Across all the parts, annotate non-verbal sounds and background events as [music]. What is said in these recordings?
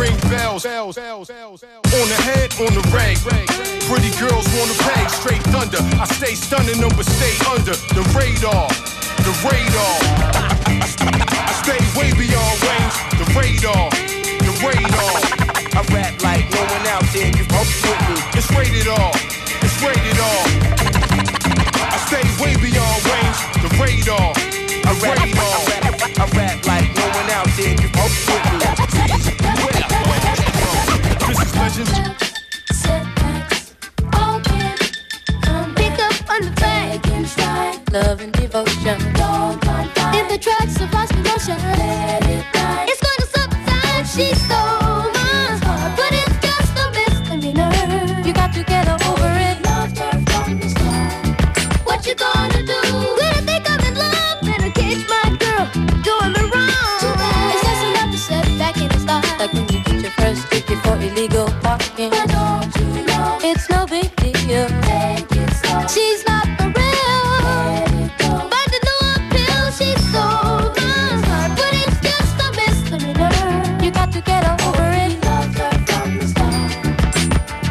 ring bells. On the head, on the rag. Pretty girls wanna pay. Straight thunder. I stay stunning them, but stay under the radar. The radar. I stay way beyond range. The radar. The radar. I rap like no one out there. You fuck with me. It's rated all. It's rated all. I stay way beyond range. The radar. The radar. I rap, like no one out there. You fuck with me. Setbacks, um, Pick up on the. Love and devotion. In the tracks of lost emotion. Let it. It's gonna subside. She's so go walking. But don't you know? It's no big deal. Take it slow. She's not for real. But the new appeal, she's so. But it's just a mystery to her. You got to get over it. Love her from the start.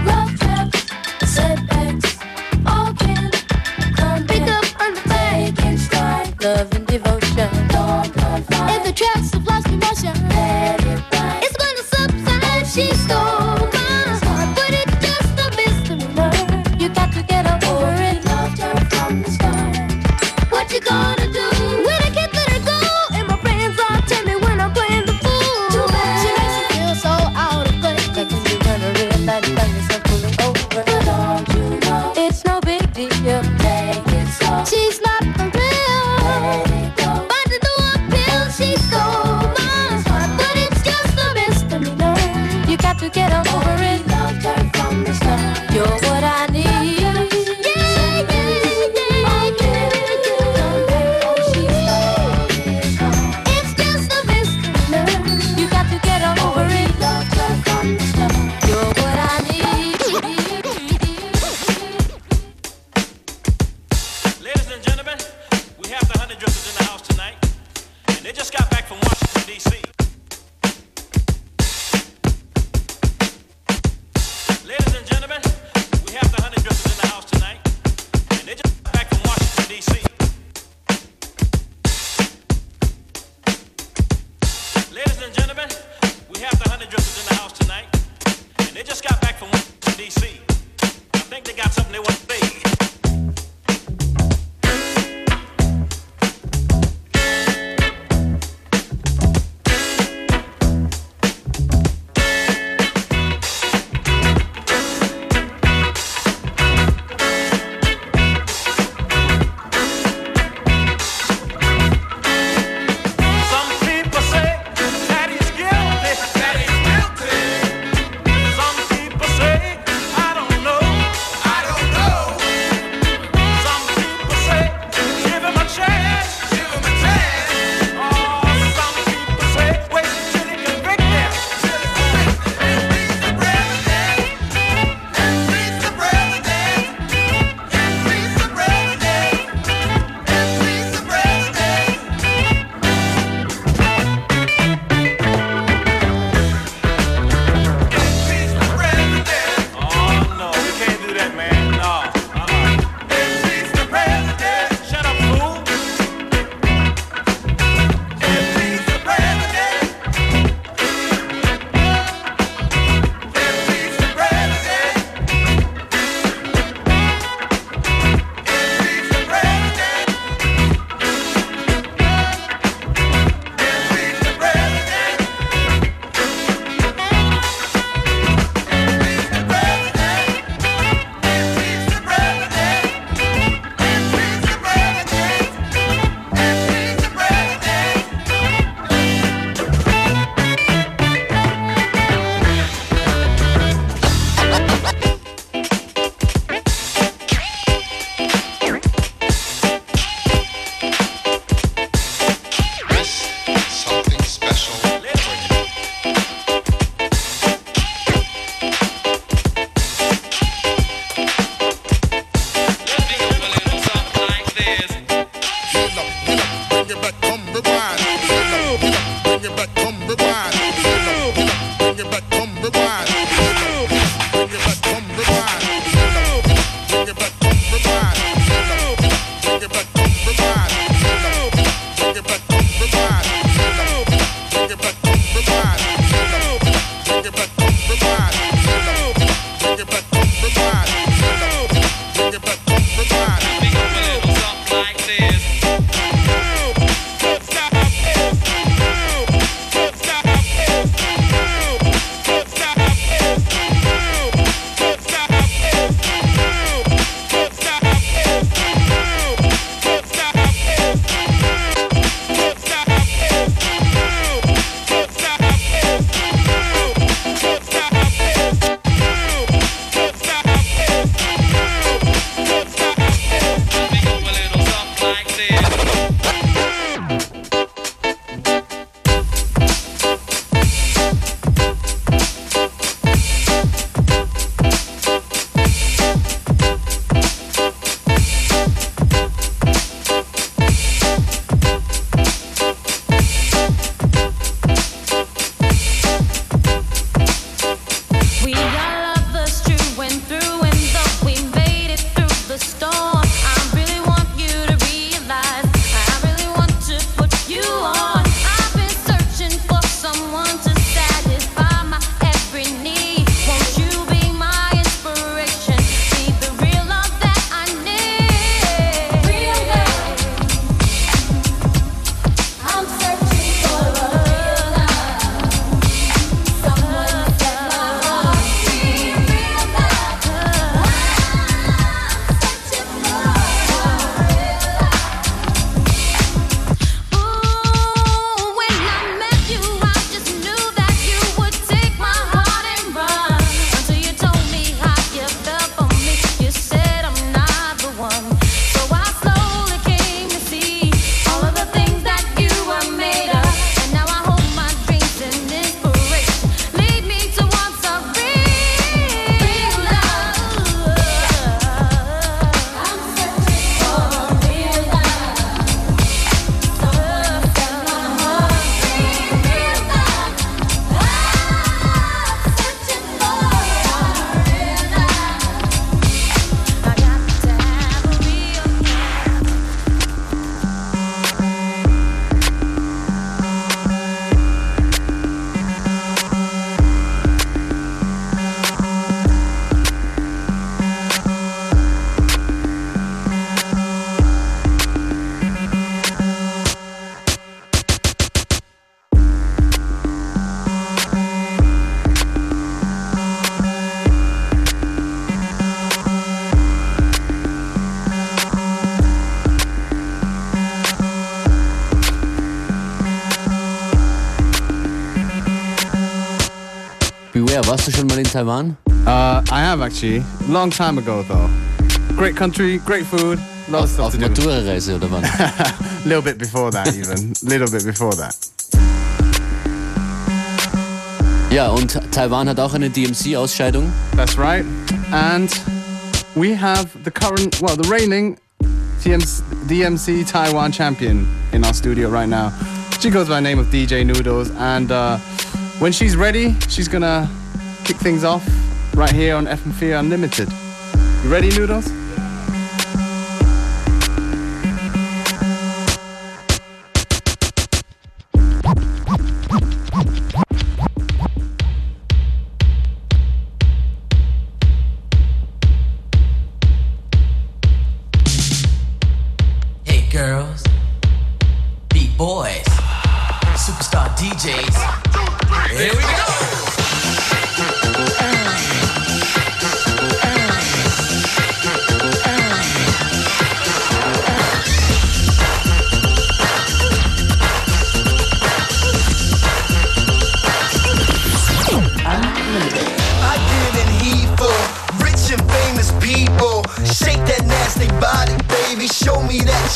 Love traps, setbacks, all can come Pick up on the fake and. Love and devotion. Don't confide. If the traps have lost emotion. Let it she's gone. Taiwan? Uh, I have actually. Long time ago though. Great country, great food, lot of stuff to do. Matura-Reise oder wann? little bit before that even. little bit before that. ja, und Taiwan hat auch eine DMC-Ausscheidung. That's right. And we have the current, well, the reigning TMC, DMC Taiwan champion in our studio right now. She goes by the name of DJ Noodles, and uh, when she's ready, she's gonna kick things off right here on FM4 Unlimited. You ready, Noodles? Hey girls, beat boys, superstar DJs. Here we go.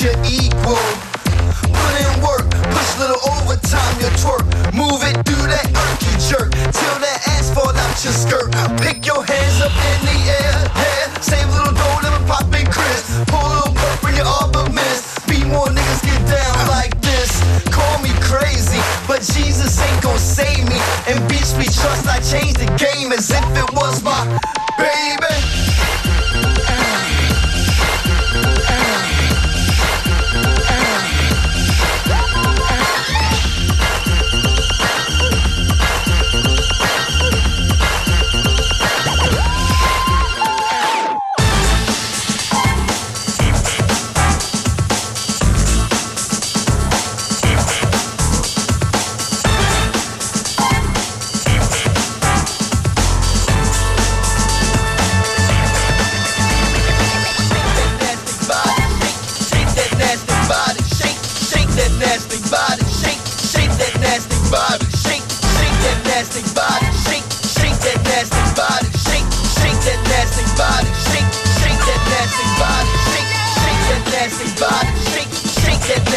You're equal. Put in work, push a little overtime, your twerk. Move it, do that irky jerk. Till that ass fall out your skirt. Pick your hands up in the air, yeah. Save a little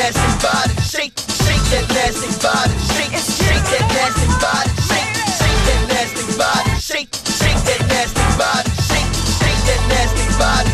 nasty body, shake, shake that nasty body, shake, shake that nasty body, shake, shake that nasty body, shake, shake that nasty body, shake, shake that nasty body,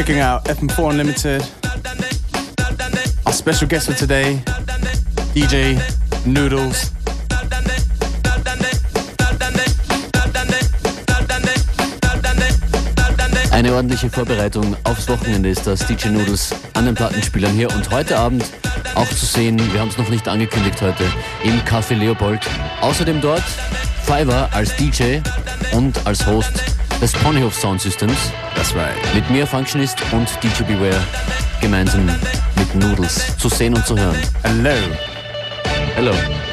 checking out FM4 Unlimited. Our special guest for today, DJ Noodles. Eine ordentliche Vorbereitung aufs Wochenende ist das DJ Noodles an den Plattenspielern hier und heute Abend auch zu sehen, wir haben es noch nicht angekündigt heute, im Café Leopold. Außerdem dort Fiverr als DJ und als Host des Ponyhof Sound Systems. That's right. Mit mir Functionist und DJ Beware gemeinsam mit Noodles zu sehen und zu hören. Hello. Hello.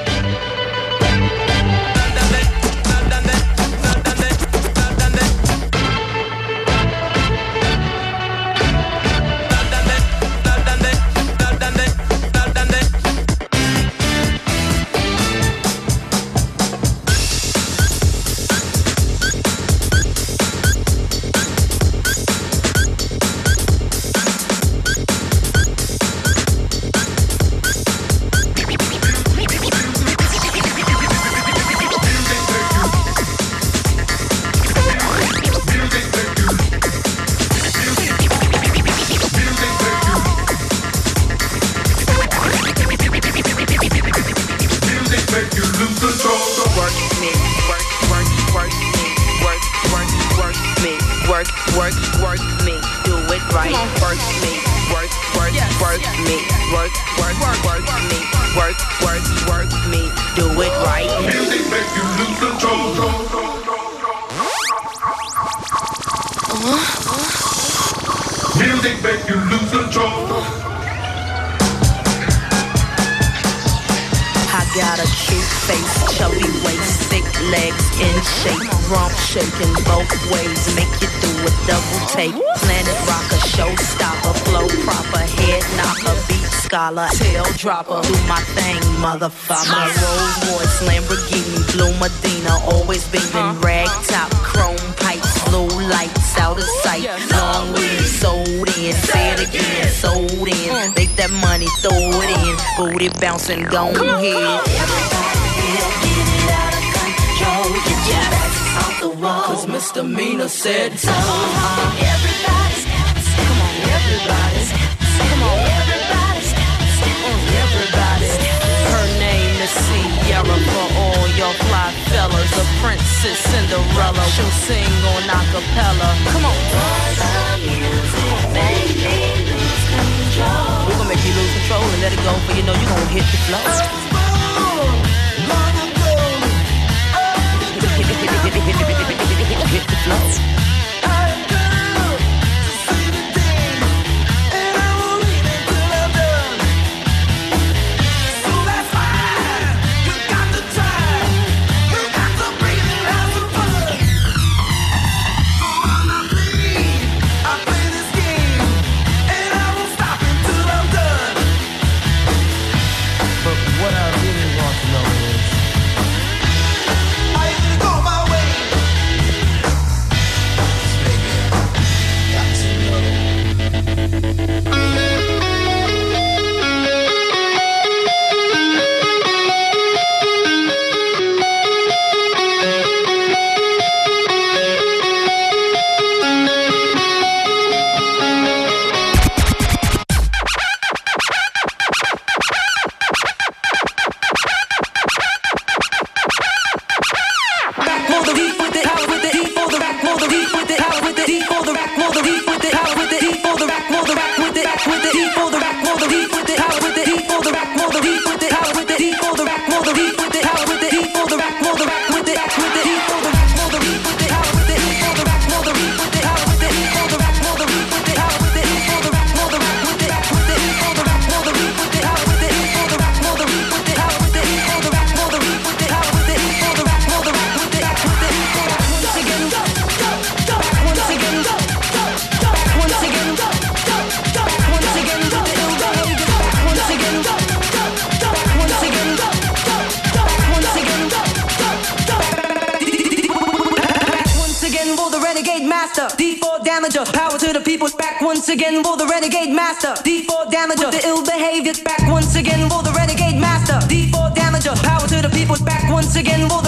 Work, work, work me, do it right. Work me, work, work, work me, work, work, work me, work, work, work me, do it right. Music make you lose control. Music make you lose control. Got a cute face, chubby waist, thick legs in shape, rump shaking both ways, make you do a double take. Planet rocker, showstopper, flow proper, head knocker, beat scholar, tail dropper, do my thing, motherfucker. My Rolls Royce, Lamborghini, Blue Medina, always beaming, rag top, chrome pipes, low lights, out of sight, long weed, sold in, say it again, sold in, mm. make that money, throw it in, booty bouncing, go ahead. Cause misdemeanor said so. Everybody's come on, everybody's come on, everybody's everybody. Her name is Sierra for all your fly fellas. The princess Cinderella. She'll sing on acapella. Come on. We're gonna make you lose control and let it go, but you know you're gonna hit the floor. Again, will the renegade master. D4 damager. With the ill behavior. Back once again, will the renegade master. D4 damager. Power to the people. Back once again, will the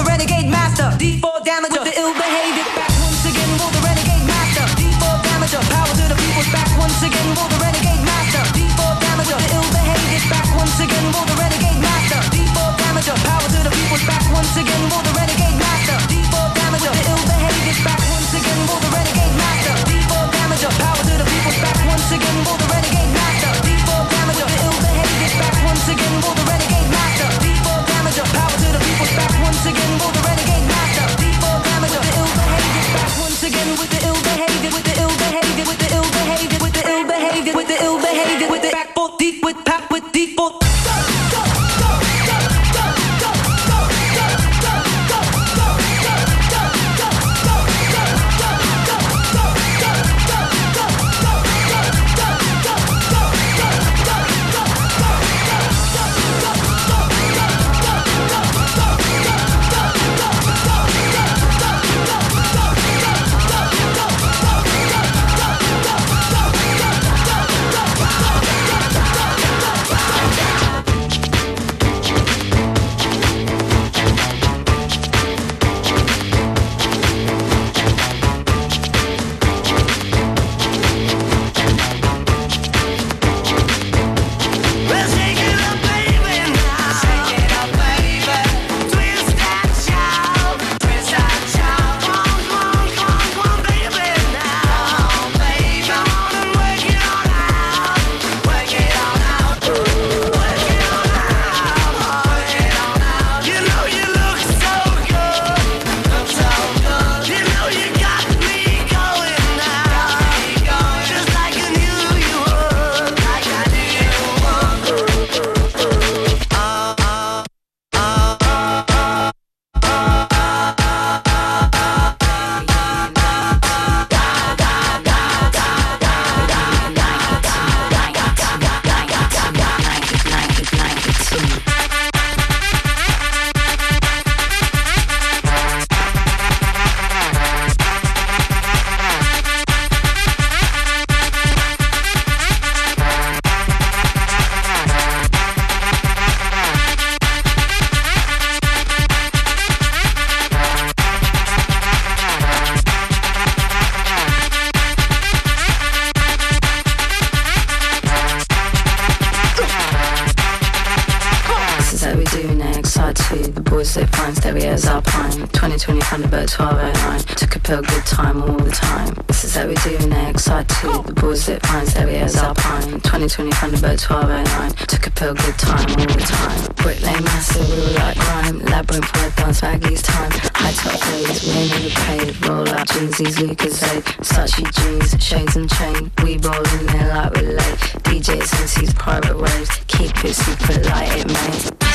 time all the time. This is how we do next. Side two The boys that fine stereos alpine 2020 Thunderbird 1209 Took a pill good time all the time. Brick Lane massive we were like crime Labyrinth web dance baggies time. High top days we ain't never paid. Roll out jeansies Lucas A. Sachi jeans shades and chain. We roll in there like we're late. DJs MCs private waves. Keep it super light it mate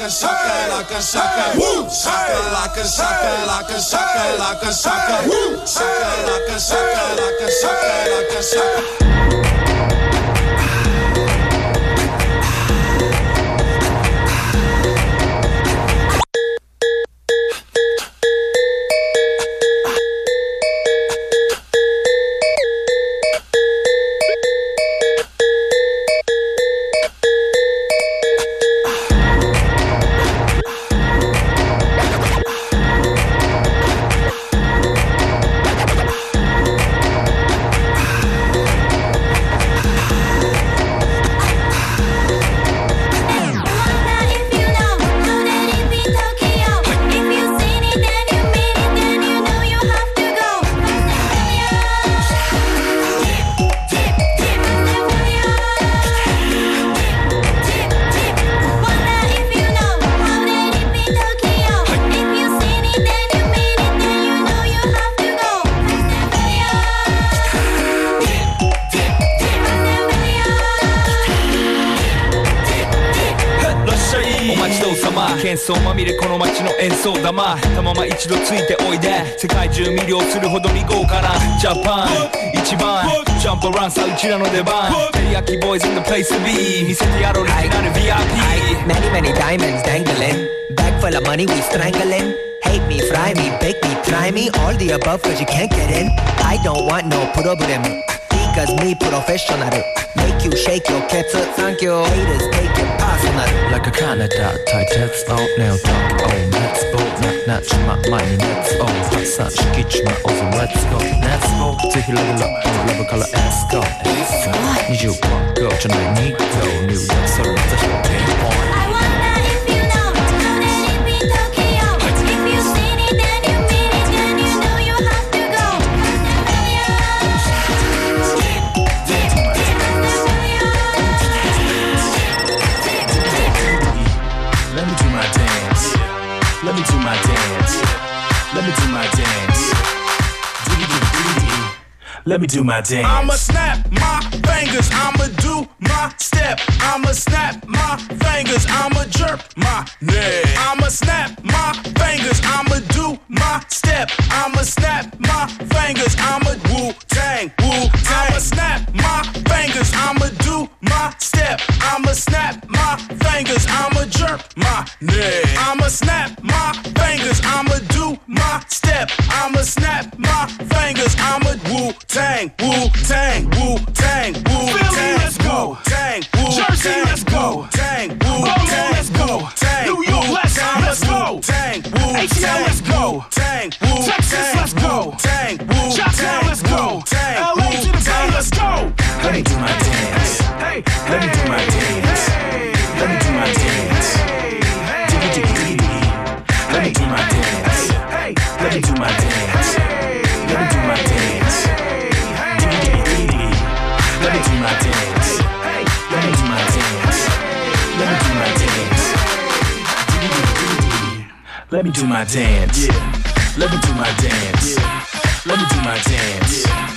laka shaka laka shaka. Woo! Shaka laka shaka laka shaka laka shaka. Woo! Shaka laka shaka laka shaka laka shaka. 街の演奏玉たまま一度ついておいで世界中魅了するほどに豪華なジャパン一番ジャンプランさうちらの出番テリヤキボーイズ in the place to be 見せてやろうオリジナル VIP Many, many diamonds dangling. Bag full of money, we strangling. Hate me, fry me, bake me, try me. All the above, cause you can't get in. I don't want no problem. Because me professional. shake your ketchup. thank you. Haters take it personal. Like a Canada, tight heads out now, dark on, let's go. Knock, knock, my mind, let's go. Hot sun, shake it, my over, let's go. Let's go, take a little look, level color, let's go. Need you, one go. tonight, need go. New, so let's go. I want that. Let me do my dance. I'ma snap my fingers, I'ma do my step. I'ma snap my fingers, I'ma jerk my neck. I'ma snap my fingers, I'ma do my step. I'ma snap my fingers, I'ma Wu Tang, Wu Tang. I'ma snap my fingers, I'ma do my step. I'ma snap my fingers, I'ma jerk my neck. I'ma snap my fingers, I'ma do my step. I'ma snap Tang, Wu Tang, Wu Let me do my dance. Let me do my dance. Let me do my dance. Diggy-diggy-diggy-diggy.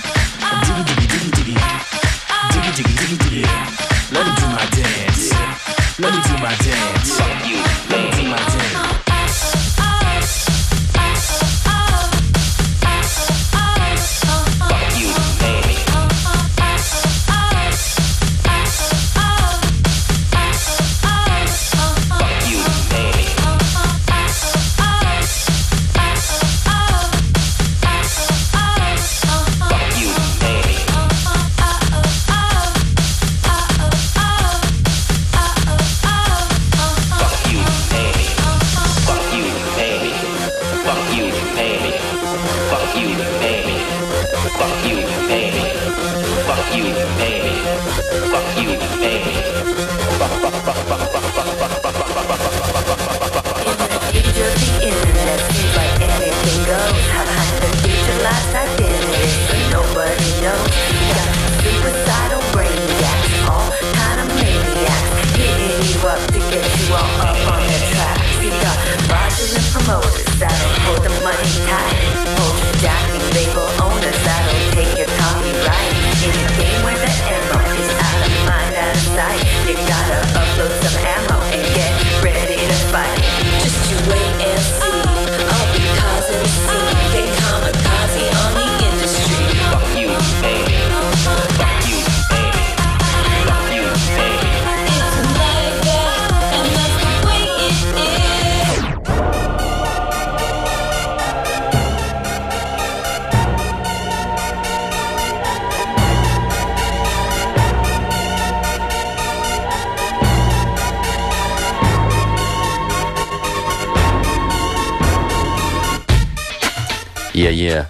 Yeah, yeah.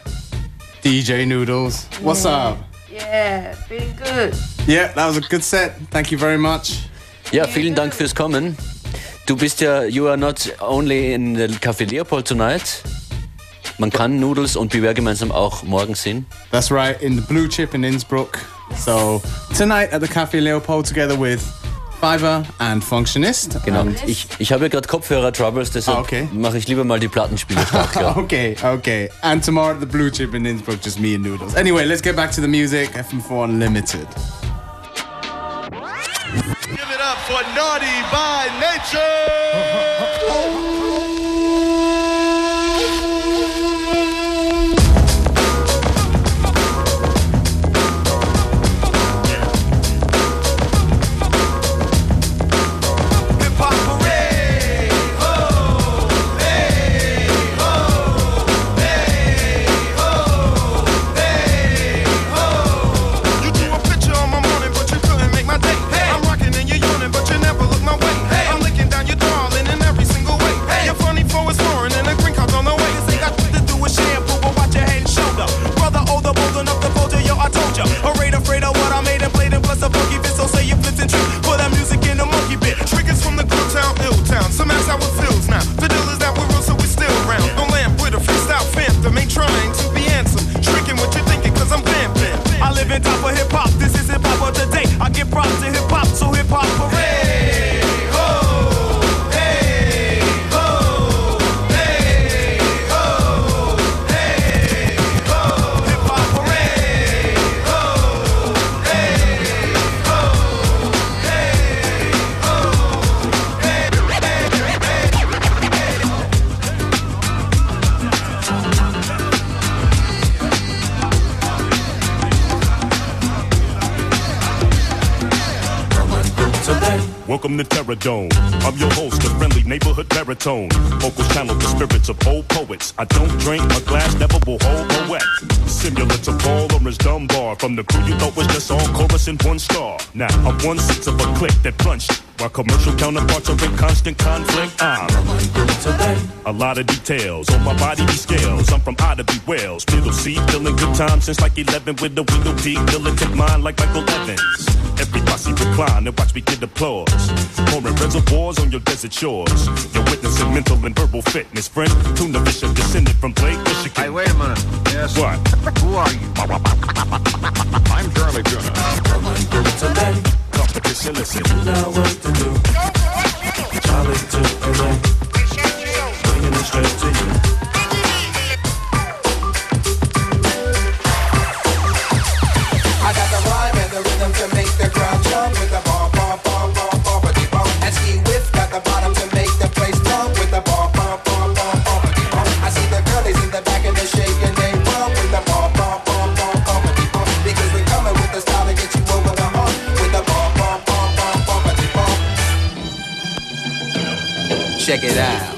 DJ Noodles, what's up? Yeah, pretty good. Yeah, that was a good set. Thank you very much. Ja, vielen Dank fürs Kommen. Du bist ja, you are not only in the Café Leopold tonight. Man kann Noodles und Beware gemeinsam auch morgen sehen. That's right, in the Blue Chip in Innsbruck. So tonight at the Cafe Leopold together with Fiverr and Functionist. Genau. And Ich, ich habe ja gerade Kopfhörer-Troubles, deshalb Ah, okay. mache ich lieber mal die [laughs] stark. Ja. okay, okay. And tomorrow the Blue Chip in Innsbruck, just me and Noodles. Anyway, let's get back to the music. FM4 Unlimited. Give it up for Naughty by Nature. [laughs] I'm your host, the friendly neighborhood baritone. Vocals channel the spirits of old poets. I don't drink, my glass never will hold a wet. Similar to Paul Laurence Dunbar. From the crew you thought was just all chorus and one star. Now I'm one sixth of a click that punched. While commercial counterparts are in constant conflict, I'm a lot of details on my body be scales. I'm from Otter be Wales, middle C, feeling good time since like 11 with the window peak, militant mind like Michael Evans. Every posse recline and watch me get applause. Pouring reservoirs on your desert shores. You're witnessing mental and verbal fitness, friend. Tuna Fisher descended from Blake, Michigan. Hey, wait a minute. Yes. What? Who are you? I'm Charlie Tuna. Competition, listen. Now what to do? Charlie to LA. Bringing it straight to you. Check it out.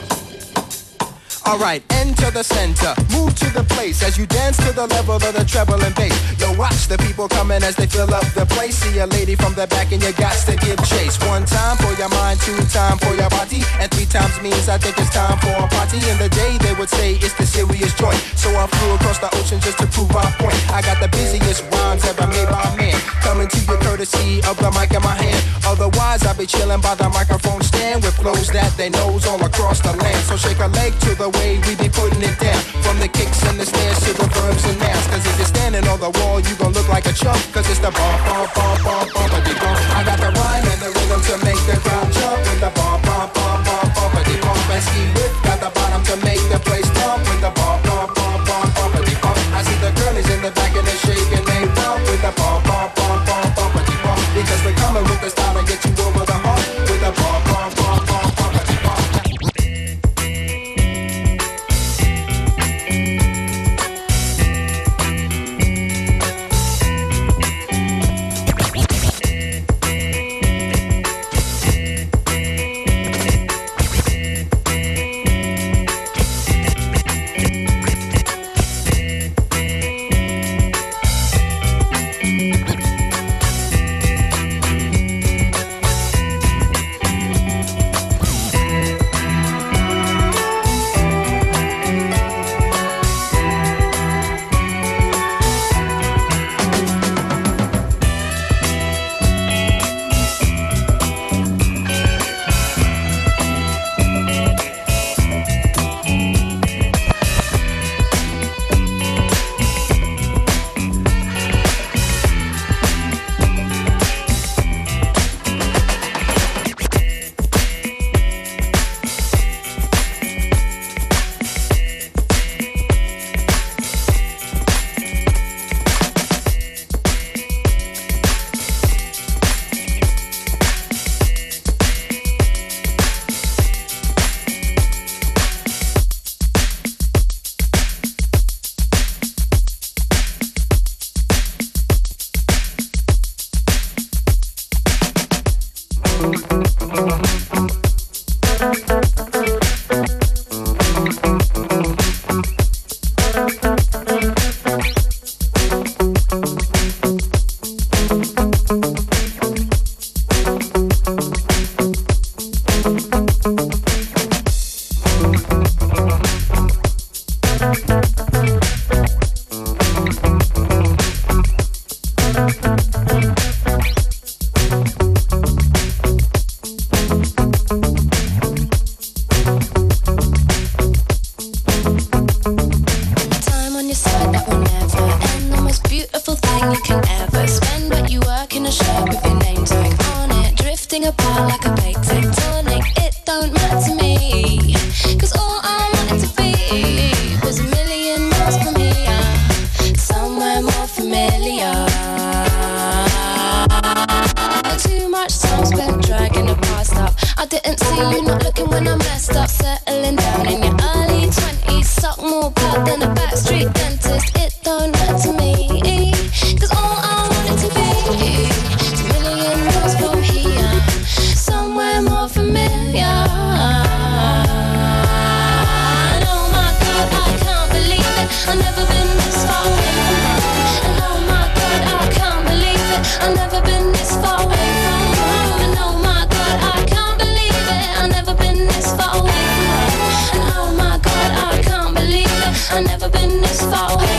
Alright, enter the center, move to the place as you dance to the level of the treble and bass. Yo, watch the people coming as they fill up the place. See a lady from the back and you got to give chase. One time for your mind, two time for your body, and three times means I think it's time for a party. In the day they would say it's the serious joint, so I flew across the ocean just to prove my point. I got the busiest rhymes ever made by man, coming to you courtesy of the mic in my hand. Otherwise, I'll be chilling by the microphone stand with flows that they knows all across the land. So shake a leg to the way we be putting it down. From the kicks and the snares to the verbs and nouns. Cause if you're standing on the wall, you gon' look like a chump. Cause it's the bump, bump, bump, bump, bumpity bump. I Oh.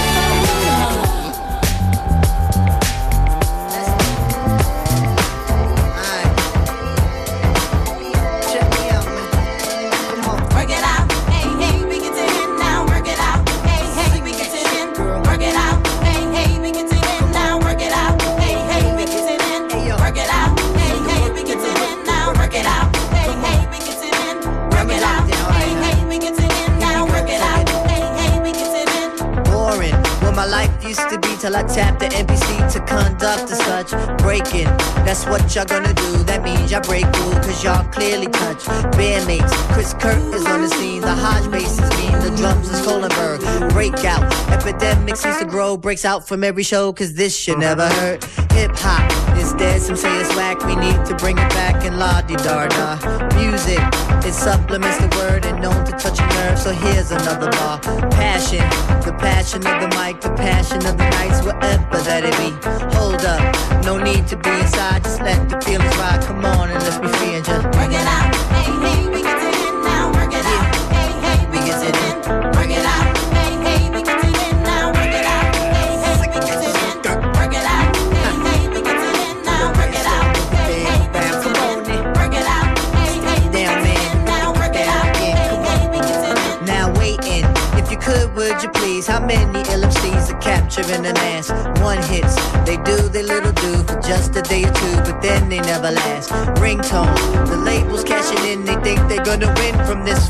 breaking. That's what y'all gonna do. That means y'all break through, cause y'all clearly touch bandmates. Chris Kirk is on the scene. The Hodge bases mean the drums is Kohlenberg. Breakout. Epidemic seems to grow, breaks out from every show, cause this should never hurt hip hop is dead, some say it's whack. We need to bring it back and la di da da. Music, it supplements the word and known to touch a nerve, so here's another law. Passion, the passion of the mic, the passion of the nights, whatever that it be. Hold up, no need to be inside, just let the feelings ride. Come on and let's be free just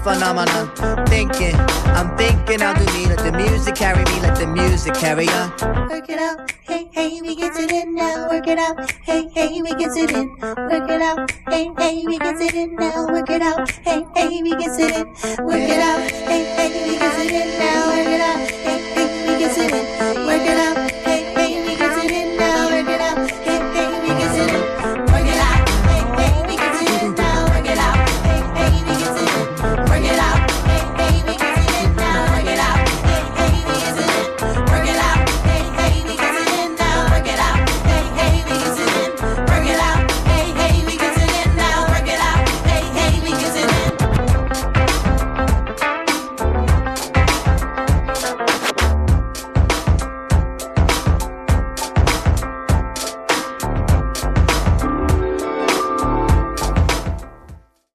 phenomenon. Thinking, I'm thinking I'll do me. Let the music carry me, let the music carry on. Work it out, hey, hey, we get it in now. Work it out, hey, hey, we get it in. Work it out, hey, hey, we get it in now. Work it out,